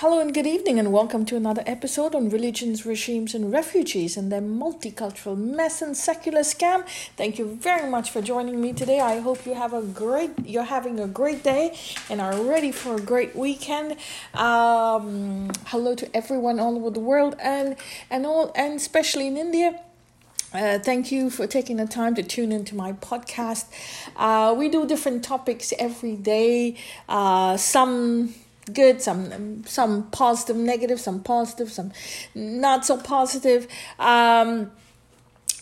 Hello and good evening, and welcome to another episode on religions, regimes, and refugees and their multicultural mess and secular scam. Thank you very much for joining me today. I hope you have a great, you're having a great day, and are ready for a great weekend. Um, hello to everyone all over the world, and and all, and especially in India. Uh, thank you for taking the time to tune into my podcast. Uh, we do different topics every day. Uh, some good, some some positive, negative, some positive, some not so positive. Um,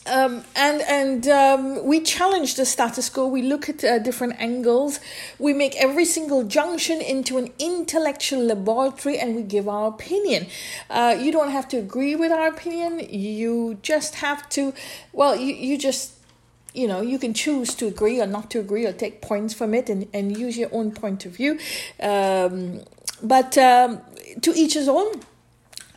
um, and and um, we challenge the status quo. We look at uh, different angles. We make every single junction into an intellectual laboratory, and we give our opinion. Uh, you don't have to agree with our opinion. You just have to. Well, you you just you know you can choose to agree or not to agree or take points from it and, and use your own point of view. Um, but um, to each his own.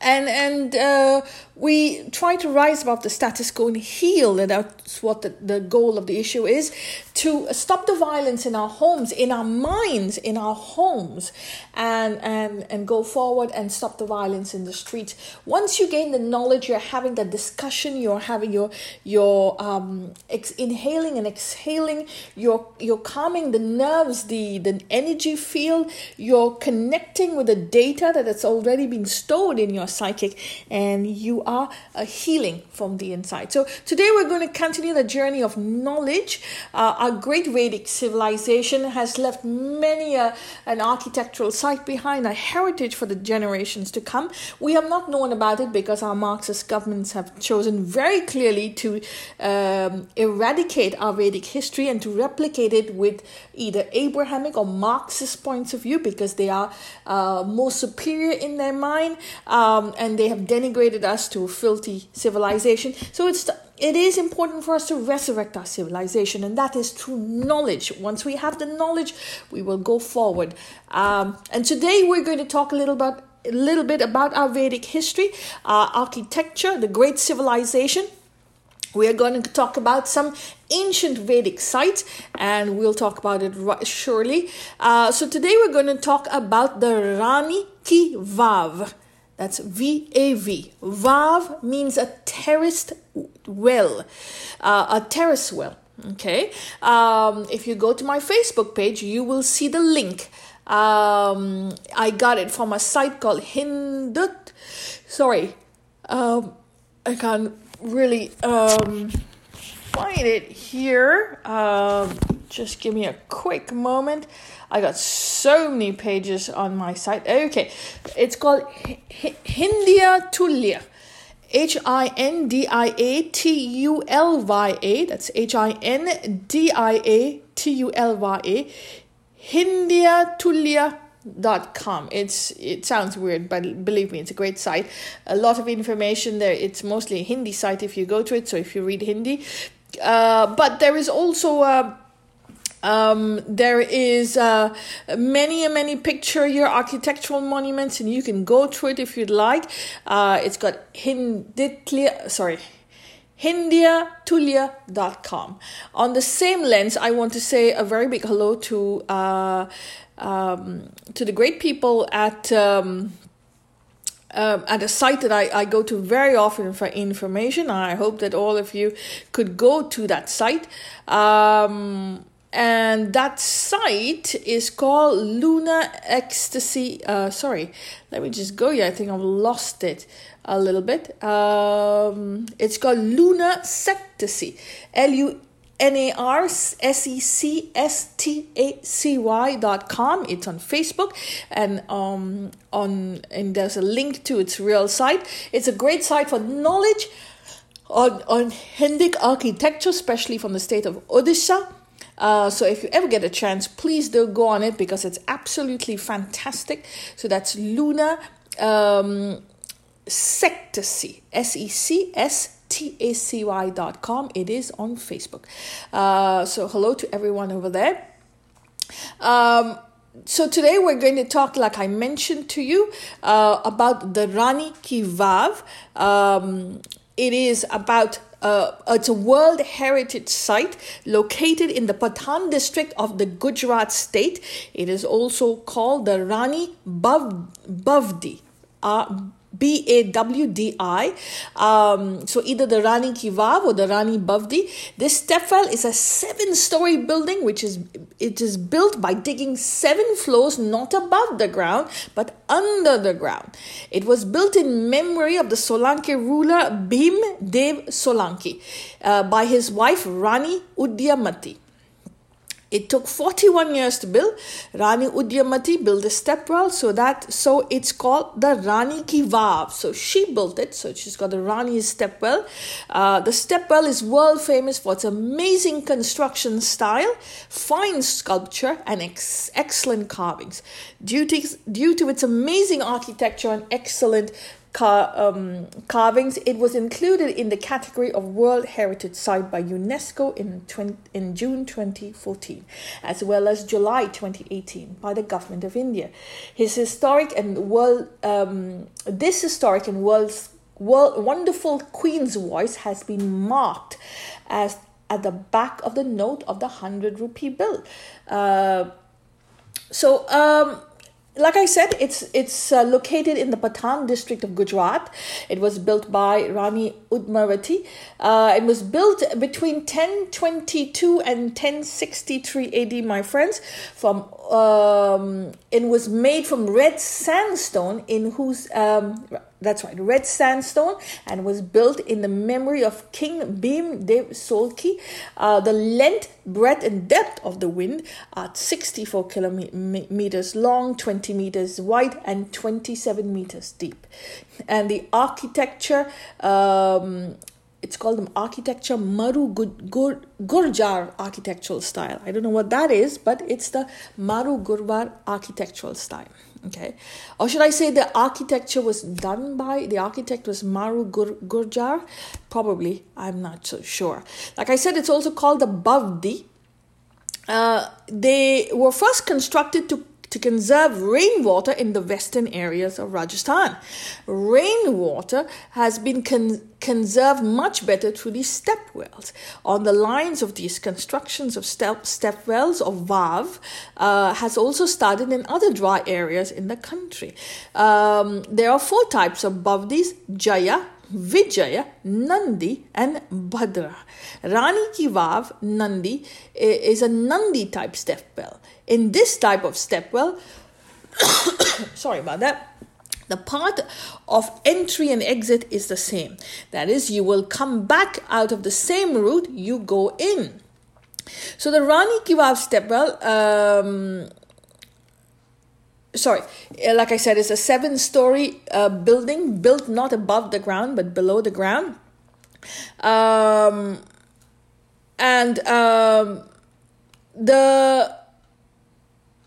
And and uh, we try to rise above the status quo and heal and that's what the, the goal of the issue is to stop the violence in our homes in our minds in our homes and and and go forward and stop the violence in the streets once you gain the knowledge you're having the discussion you're having your your um ex- inhaling and exhaling you're you're calming the nerves the the energy field you're connecting with the data that has already been stored in your psychic and you are a healing from the inside. So today we're going to continue the journey of knowledge. Uh, our great Vedic civilization has left many a, an architectural site behind, a heritage for the generations to come. We have not known about it because our Marxist governments have chosen very clearly to um, eradicate our Vedic history and to replicate it with either Abrahamic or Marxist points of view because they are uh, more superior in their mind um, and they have denigrated us to filthy civilization. So it's it is important for us to resurrect our civilization, and that is through knowledge. Once we have the knowledge, we will go forward. Um, and today we're going to talk a little about a little bit about our Vedic history, our architecture, the great civilization. We are going to talk about some ancient Vedic sites, and we'll talk about it right, surely. Uh, so today we're going to talk about the Rani Ki Vav. That's V A V. Vav means a terraced well, uh, a terrace well. Okay. Um, if you go to my Facebook page, you will see the link. Um, I got it from a site called Hindut. Sorry, um, I can't really um, find it here. Um, just give me a quick moment. I got so many pages on my site. Okay, it's called Hindia Tulya. H I N D I A T U L Y A. That's H I N D I A T U L Y A. Hindia dot com it's it sounds weird but believe me it's a great site a lot of information there it's mostly a hindi site if you go to it so if you read hindi uh, but there is also a um, there is uh, many and many picture your architectural monuments, and you can go through it if you'd like. Uh, it's got Hinditlia, sorry, hindiatulya.com. On the same lens, I want to say a very big hello to uh, um, to the great people at. Um, um, at a site that I, I go to very often for information. I hope that all of you could go to that site. Um, and that site is called Luna Ecstasy. Uh, sorry, let me just go here. I think I've lost it a little bit. Um, it's called Luna Sectacy. L U N A R S E C S T A C Y dot com. It's on Facebook and um on and there's a link to its real site. It's a great site for knowledge on on Hindic architecture, especially from the state of Odisha uh, so if you ever get a chance, please do go on it because it's absolutely fantastic. So that's Luna um, Sectacy, S E C S T A C Y dot com. It is on Facebook. Uh, so hello to everyone over there. Um, so today we're going to talk, like I mentioned to you, uh, about the Rani Ki Vav. Um, it is about uh, it's a World Heritage Site located in the Patan district of the Gujarat state. It is also called the Rani Bav- Bavdi. Uh, B A W D I. Um, so either the Rani Ki Vav or the Rani Bavdi. This stepwell is a seven-story building, which is it is built by digging seven floors, not above the ground, but under the ground. It was built in memory of the Solanki ruler Bhim Dev Solanki uh, by his wife Rani Udyamati. It took 41 years to build. Rani Udyamati built a stepwell, so that so it's called the Rani Ki Vav. So she built it, so she's got the Rani stepwell. Uh, the stepwell is world famous for its amazing construction style, fine sculpture, and ex- excellent carvings. Due to, due to its amazing architecture and excellent car, um, carvings, it was included in the category of World Heritage Site by UNESCO in, 20, in June 2014, as well as July 2018 by the government of India. His historic and world, um, this historic and world's world, wonderful Queen's voice has been marked as at the back of the note of the 100 rupee bill. Uh, so, um, like I said, it's it's uh, located in the Patan district of Gujarat. It was built by Rani Udmavati. Uh, it was built between 1022 and 1063 AD, my friends. From um, it was made from red sandstone, in whose um, that's right, red sandstone, and was built in the memory of King Bhim Dev Solki. Uh, the length, breadth, and depth of the wind are 64 kilometers long, 20 meters wide, and 27 meters deep. And the architecture, um, it's called the architecture Maru Gur, Gurjar architectural style. I don't know what that is, but it's the Maru Gurvar architectural style okay? Or should i say the architecture was done by the architect was maru Gur- gurjar? Probably i'm not so sure. Like i said it's also called the bavdi. Uh, they were first constructed to to conserve rainwater in the western areas of Rajasthan. Rainwater has been con- conserved much better through these step wells. On the lines of these constructions of step, step wells or VAV uh, has also started in other dry areas in the country. Um, there are four types of Bavdis Jaya, Vijaya, Nandi, and Bhadra. Rani Ki Nandi, is a Nandi type step well. In this type of step well, sorry about that. The path of entry and exit is the same. That is, you will come back out of the same route you go in. So the Rani Ki Vav stepwell, um, sorry, like I said, it's a seven story uh, building built not above the ground but below the ground. Um, and um, the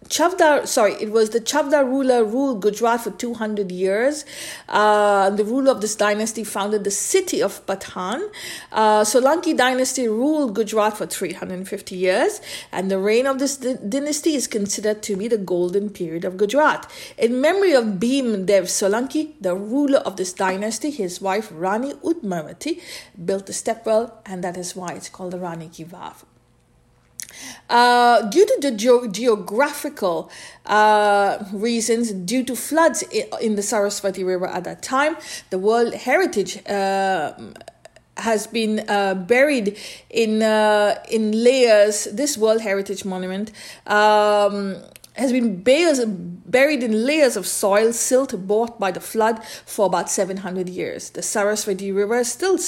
Chavdar, sorry, it was the Chavdar ruler ruled Gujarat for 200 years. Uh, the ruler of this dynasty founded the city of Patan. Uh, Solanki dynasty ruled Gujarat for 350 years, and the reign of this d- dynasty is considered to be the golden period of Gujarat. In memory of Bhim Dev Solanki, the ruler of this dynasty, his wife Rani Udmavati built the stepwell, and that is why it's called the Rani Ki Vav. Uh, due to the ge- geographical uh, reasons, due to floods in the Saraswati River at that time, the World Heritage uh, has been uh, buried in uh, in layers. This World Heritage Monument. Um, has been buried in layers of soil silt brought by the flood for about 700 years. The Saraswati River still,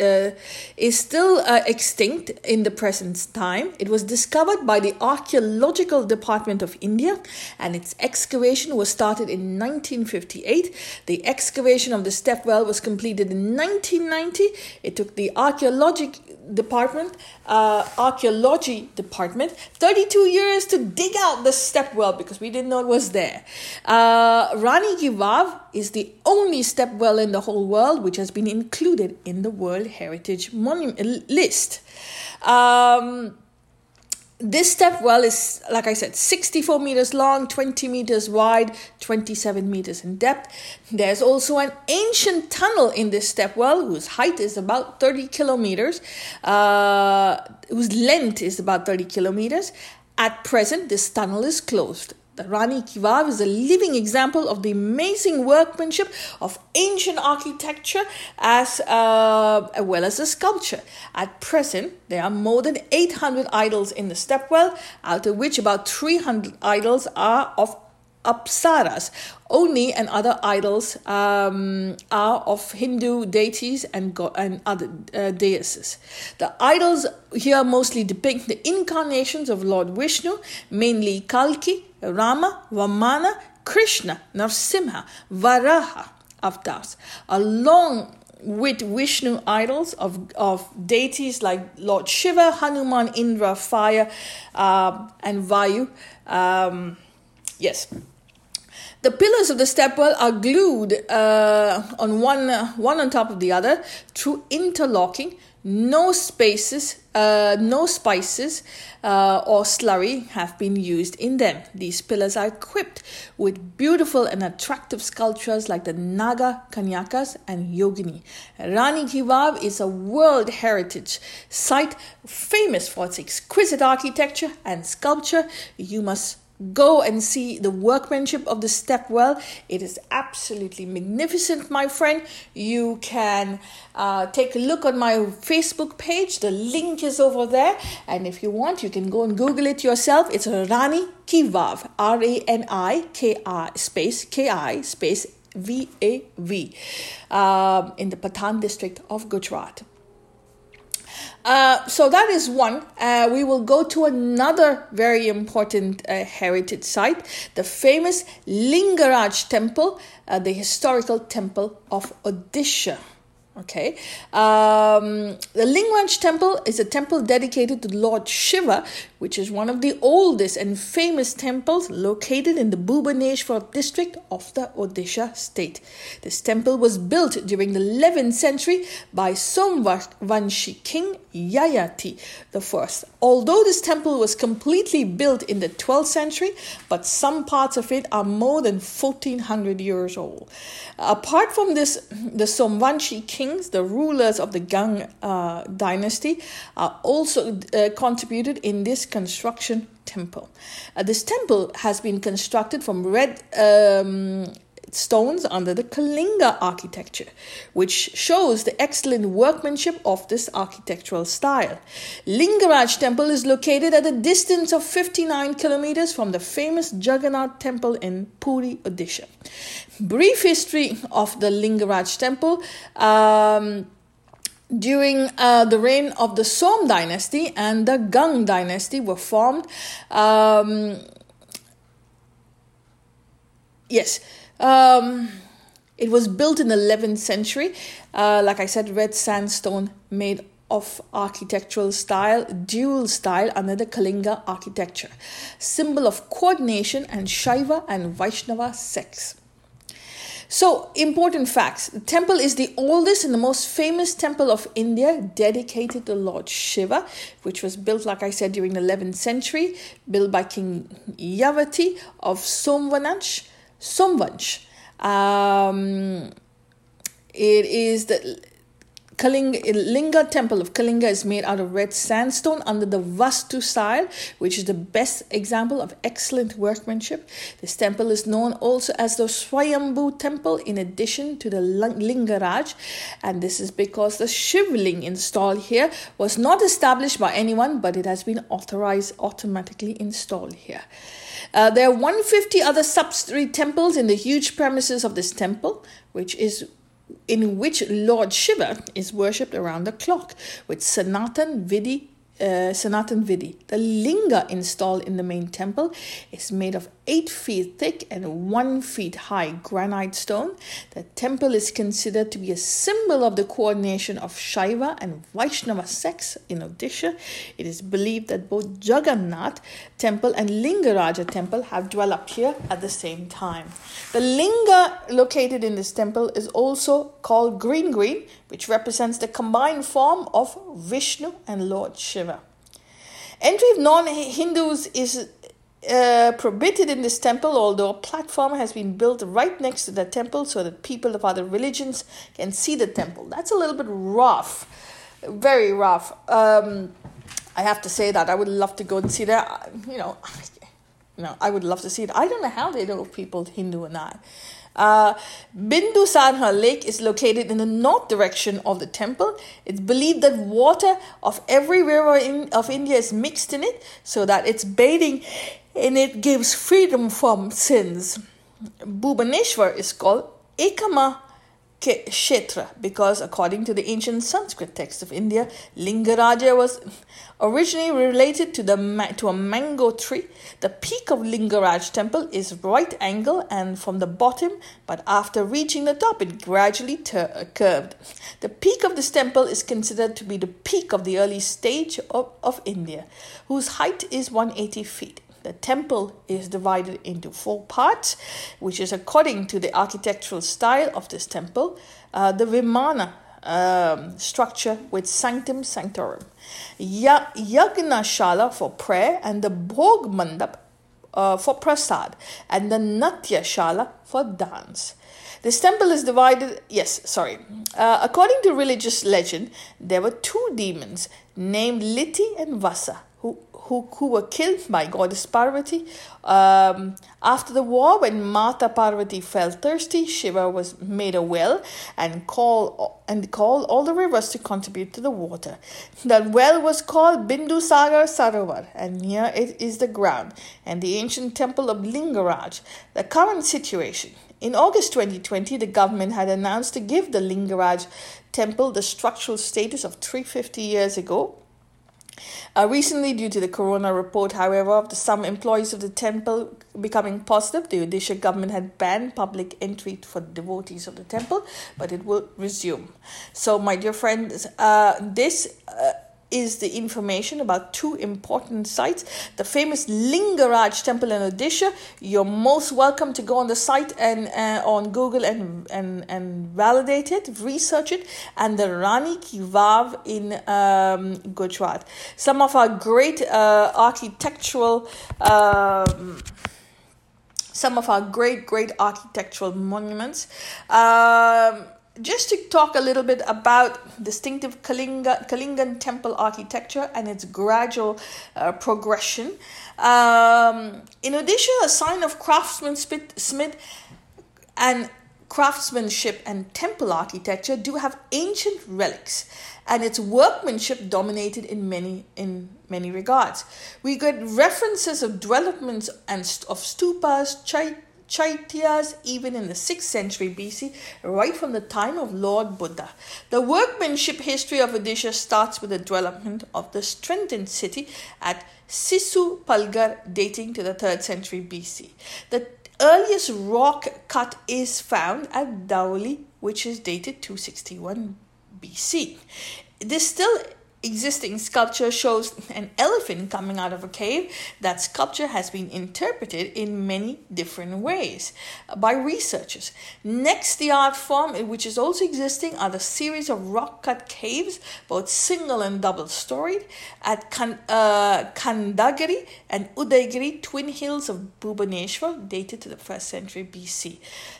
uh, is still uh, extinct in the present time. It was discovered by the Archaeological Department of India and its excavation was started in 1958. The excavation of the step well was completed in 1990. It took the Archaeological Department, uh, Archaeology Department, 32 years to dig out the step well because we didn't know it was there. Uh, Rani Ki Vav is the only step well in the whole world which has been included in the World Heritage Monument list. Um, this step well is, like I said, 64 meters long, 20 meters wide, 27 meters in depth. There's also an ancient tunnel in this step well whose height is about 30 kilometers, uh, whose length is about 30 kilometers. At present, this tunnel is closed. The Rani Ki Vav is a living example of the amazing workmanship of ancient architecture as uh, well as the sculpture. At present, there are more than 800 idols in the stepwell, out of which about 300 idols are of apsaras. Only and other idols um, are of Hindu deities and, go- and other uh, deities. The idols here mostly depict the incarnations of Lord Vishnu, mainly Kalki, Rama, Vamana, Krishna, Narsimha, Varaha avatars, along with Vishnu idols of, of deities like Lord Shiva, Hanuman, Indra, fire, uh, and Vayu. Um, yes. The pillars of the stepwell are glued uh, on one, uh, one on top of the other through interlocking. No spaces, uh, no spices uh, or slurry have been used in them. These pillars are equipped with beautiful and attractive sculptures like the Naga Kanyakas and Yogini. Rani Ki Vav is a World Heritage Site famous for its exquisite architecture and sculpture. You must Go and see the workmanship of the step well. It is absolutely magnificent, my friend. You can uh, take a look on my Facebook page. The link is over there. And if you want, you can go and Google it yourself. It's Rani Ki Vav, R A N I K I space K I space V A V, um, in the Patan district of Gujarat. Uh, so that is one. Uh, we will go to another very important uh, heritage site, the famous Lingaraj temple, uh, the historical temple of Odisha. Okay, um, the Lingaraj temple is a temple dedicated to Lord Shiva, which is one of the oldest and famous temples located in the Bhubaneswar district of the Odisha state. This temple was built during the 11th century by Somvanshi king Yayati I. Although this temple was completely built in the 12th century, but some parts of it are more than 1400 years old. Apart from this, the Somvanshi kings, the rulers of the Gang uh, dynasty, are also uh, contributed in this construction temple. Uh, this temple has been constructed from red um, stones under the Kalinga architecture, which shows the excellent workmanship of this architectural style. Lingaraj temple is located at a distance of 59 kilometers from the famous Jagannath temple in Puri, Odisha. Brief history of the Lingaraj temple. Um, during uh, the reign of the Som dynasty and the Gang dynasty were formed. Um, yes, um, it was built in the 11th century. Uh, like I said, red sandstone made of architectural style, dual style under the Kalinga architecture, symbol of coordination and Shaiva and Vaishnava sects. So, important facts. The temple is the oldest and the most famous temple of India dedicated to Lord Shiva, which was built, like I said, during the 11th century, built by King Yavati of Somvansh. Somvansh. Um, it is the Kalinga, Linga temple of Kalinga is made out of red sandstone under the Vastu style, which is the best example of excellent workmanship. This temple is known also as the Swayambhu temple in addition to the Lingaraj, and this is because the Shivling installed here was not established by anyone, but it has been authorized automatically installed here. Uh, there are 150 other subsidiary temples in the huge premises of this temple, which is in which Lord Shiva is worshipped around the clock, with Sanatan Vidhi uh, Sanatan Vidhi. The linga installed in the main temple is made of 8 feet thick and 1 feet high granite stone. The temple is considered to be a symbol of the coordination of Shaiva and Vaishnava sects in Odisha. It is believed that both Jagannath temple and Lingaraja temple have developed here at the same time. The linga located in this temple is also called green green, which represents the combined form of Vishnu and Lord Shiva. Entry of non Hindus is uh, prohibited in this temple, although a platform has been built right next to the temple so that people of other religions can see the temple. That's a little bit rough, very rough. Um, I have to say that I would love to go and see that. You know, you know, I would love to see it. I don't know how they know people Hindu and I. Uh, Bindusara Lake is located in the north direction of the temple. It's believed that water of every river in, of India is mixed in it so that it's bathing and it gives freedom from sins. Bhubaneswar is called Ekama Kshetra because, according to the ancient Sanskrit text of India, Lingaraja was originally related to the to a mango tree. The peak of Lingaraj temple is right angle and from the bottom, but after reaching the top, it gradually ter- uh, curved. The peak of this temple is considered to be the peak of the early stage of, of India, whose height is 180 feet. The temple is divided into four parts, which is according to the architectural style of this temple. Uh, the Vimana um, structure with Sanctum Sanctorum, ya- Yagna Shala for prayer, and the Bhog Mandap uh, for prasad, and the Natya Shala for dance. This temple is divided, yes, sorry. Uh, according to religious legend, there were two demons named Liti and Vasa who who, were killed by goddess Parvati. Um, after the war, when Mata Parvati felt thirsty, Shiva was made a well and called and called all the rivers to contribute to the water. That well was called Bindu Sagar Sarovar, and near it is the ground and the ancient temple of Lingaraj. The current situation. In August 2020, the government had announced to give the Lingaraj temple the structural status of 350 years ago uh, recently, due to the corona report, however, the, some employees of the temple becoming positive, the Odisha government had banned public entry for devotees of the temple, but it will resume. So, my dear friends, uh, this. Uh, is the information about two important sites. The famous Lingaraj temple in Odisha. You're most welcome to go on the site and uh, on Google and, and, and validate it, research it, and the Rani Ki Vav in um, Gujarat. Some of our great uh, architectural. Um, some of our great, great architectural monuments. Um, just to talk a little bit about distinctive Kalinga, Kalingan temple architecture and its gradual uh, progression. Um, in Odisha, a sign of craftsmanship and craftsmanship and temple architecture do have ancient relics and its workmanship dominated in many in many regards we get references of developments and of stupas chait Chaityas even in the 6th century BC, right from the time of Lord Buddha. The workmanship history of Odisha starts with the development of the strengthened city at Sisupalgarh, dating to the 3rd century BC. The earliest rock cut is found at Dhauli, which is dated 261 BC. This still existing sculpture shows an elephant coming out of a cave. That sculpture has been interpreted in many different ways by researchers. Next, the art form, which is also existing, are the series of rock cut caves, both single and double storied, at Kan- uh, Khandagiri and Udaygiri, twin hills of Bhubaneswar, dated to the first century BC.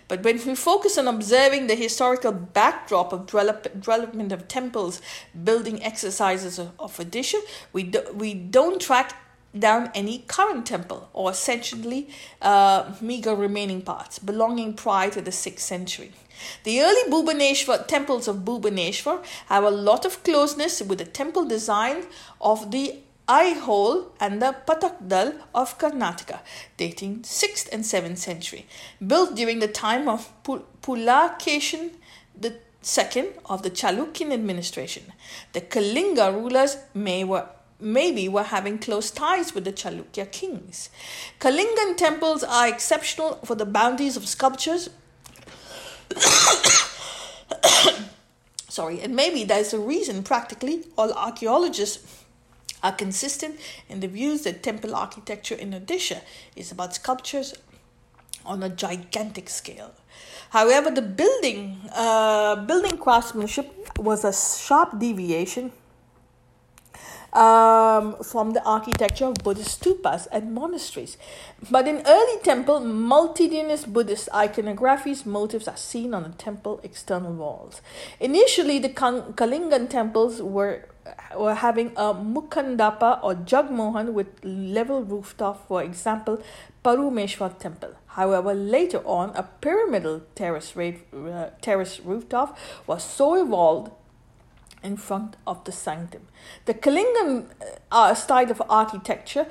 But when we focus on observing the historical backdrop of development of temples, building exercises of, of Odisha, we, do, we don't track down any current temple or essentially uh, meager remaining parts belonging prior to the 6th century. The early Bhubaneswar temples of Bhubaneswar have a lot of closeness with the temple design of the Aihole and the Patakdal of Karnataka, dating 6th and 7th century, built during the time of Pulakeshin II of the Chalukyan administration. The Kalinga rulers may were maybe were having close ties with the Chalukya kings. Kalingan temples are exceptional for the bounties of sculptures. Sorry, and maybe there's a reason practically all archaeologists are consistent in the views that temple architecture in Odisha is about sculptures on a gigantic scale. However, the building uh, building craftsmanship was a sharp deviation um, from the architecture of Buddhist stupas and monasteries. But in early temple, multitudinous Buddhist iconographies motifs are seen on the temple external walls. Initially, the Kalingan temples were were having a Mukandapa or Jagmohan with level rooftop, for example, Parumeshwar temple. However, later on, a pyramidal terrace, uh, terrace rooftop was so evolved in front of the sanctum. The Kalingan uh, style of architecture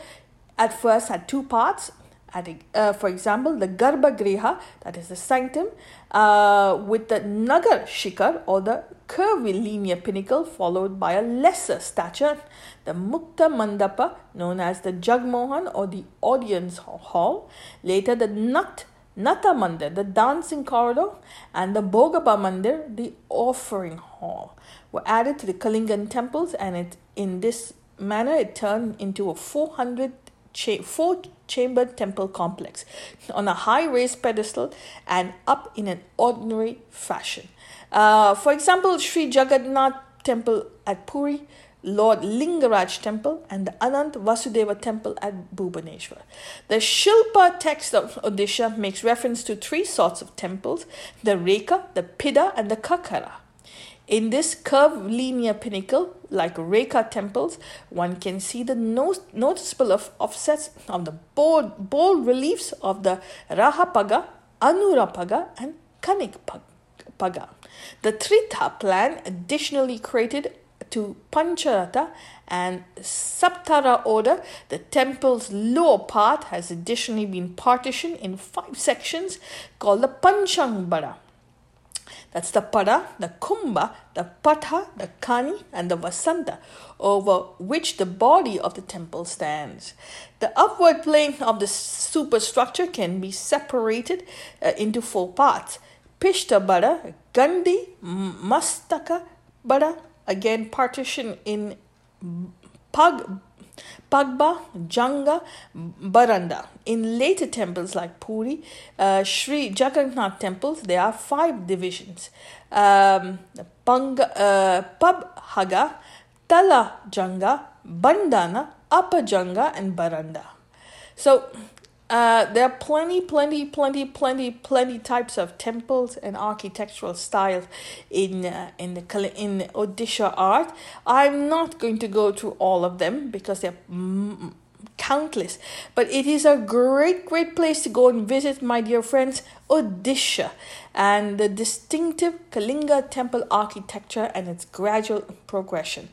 at first had two parts. At, uh, for example, the Garbhagriha, that is the sanctum, uh, with the Nagar Shikar or the curvilinear pinnacle, followed by a lesser stature, the Mukta Mandapa, known as the Jagmohan or the audience hall, later the Nat Nata Mandir, the dancing corridor, and the Bhogapa Mandir, the offering hall were added to the Kalingan temples, and it in this manner it turned into a 400 cha- four chambered temple complex on a high raised pedestal and up in an ordinary fashion. Uh, for example, Sri Jagannath Temple at Puri, Lord Lingaraj Temple, and the Anant Vasudeva Temple at Bhubaneswar. The Shilpa text of Odisha makes reference to three sorts of temples the Rekha, the Pida, and the Kakara. In this curved linear pinnacle, like Rekha temples, one can see the no- noticeable of offsets of the bold, bold reliefs of the Rahapaga, Anurapaga, and Kanikpaga. The Trita plan additionally created to Pancharata and Saptara order, the temple's lower part has additionally been partitioned in five sections called the Panchangbara. That's the Pada, the Kumbha, the Patha, the Kani, and the Vasanta, over which the body of the temple stands. The upward plane of the superstructure can be separated uh, into four parts Pishta Bada, Gandhi, Mastaka Bada, again partition in Pag Pagba, Janga, Baranda. In later temples like Puri, uh, Sri Jagannath temples, there are five divisions. Um, Panga, uh, Pabhaga, Tala Janga, Bandana, Upper Janga, and Baranda. So uh, there are plenty, plenty, plenty, plenty, plenty types of temples and architectural styles in uh, in the in Odisha art. I'm not going to go through all of them because they're countless. But it is a great, great place to go and visit, my dear friends, Odisha and the distinctive Kalinga temple architecture and its gradual progression.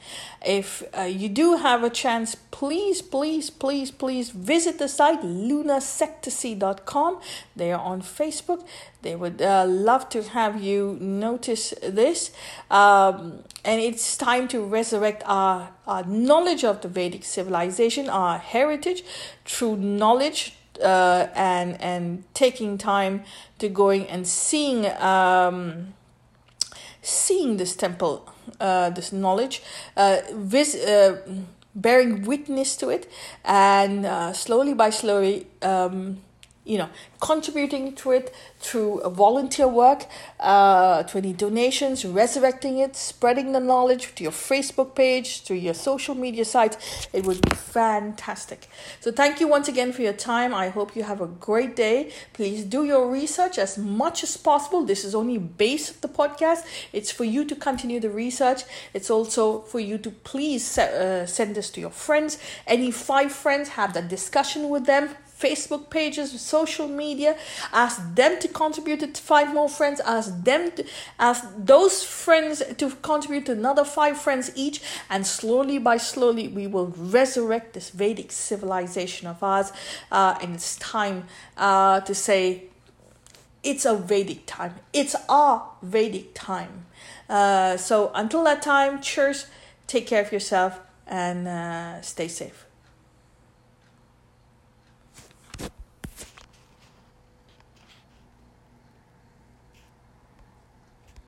If uh, you do have a chance, please, please, please, please visit the site lunasectasy.com. They are on Facebook. They would uh, love to have you notice this. Um, and it's time to resurrect our, our knowledge of the Vedic civilization, our heritage, through knowledge uh, and and taking time to going and seeing um, seeing this temple, uh, this knowledge, uh, vis- uh, bearing witness to it, and uh, slowly by slowly. Um, you know, contributing to it through volunteer work, uh, to any donations, resurrecting it, spreading the knowledge to your Facebook page, to your social media sites. It would be fantastic. So, thank you once again for your time. I hope you have a great day. Please do your research as much as possible. This is only base of the podcast. It's for you to continue the research. It's also for you to please uh, send this to your friends. Any five friends, have that discussion with them Facebook pages, social media. Ask them to contribute to five more friends. Ask them to ask those friends to contribute to another five friends each. And slowly by slowly, we will resurrect this Vedic civilization of ours. Uh, and it's time uh, to say it's a Vedic time. It's our Vedic time. Uh, so until that time, cheers. Take care of yourself and uh, stay safe.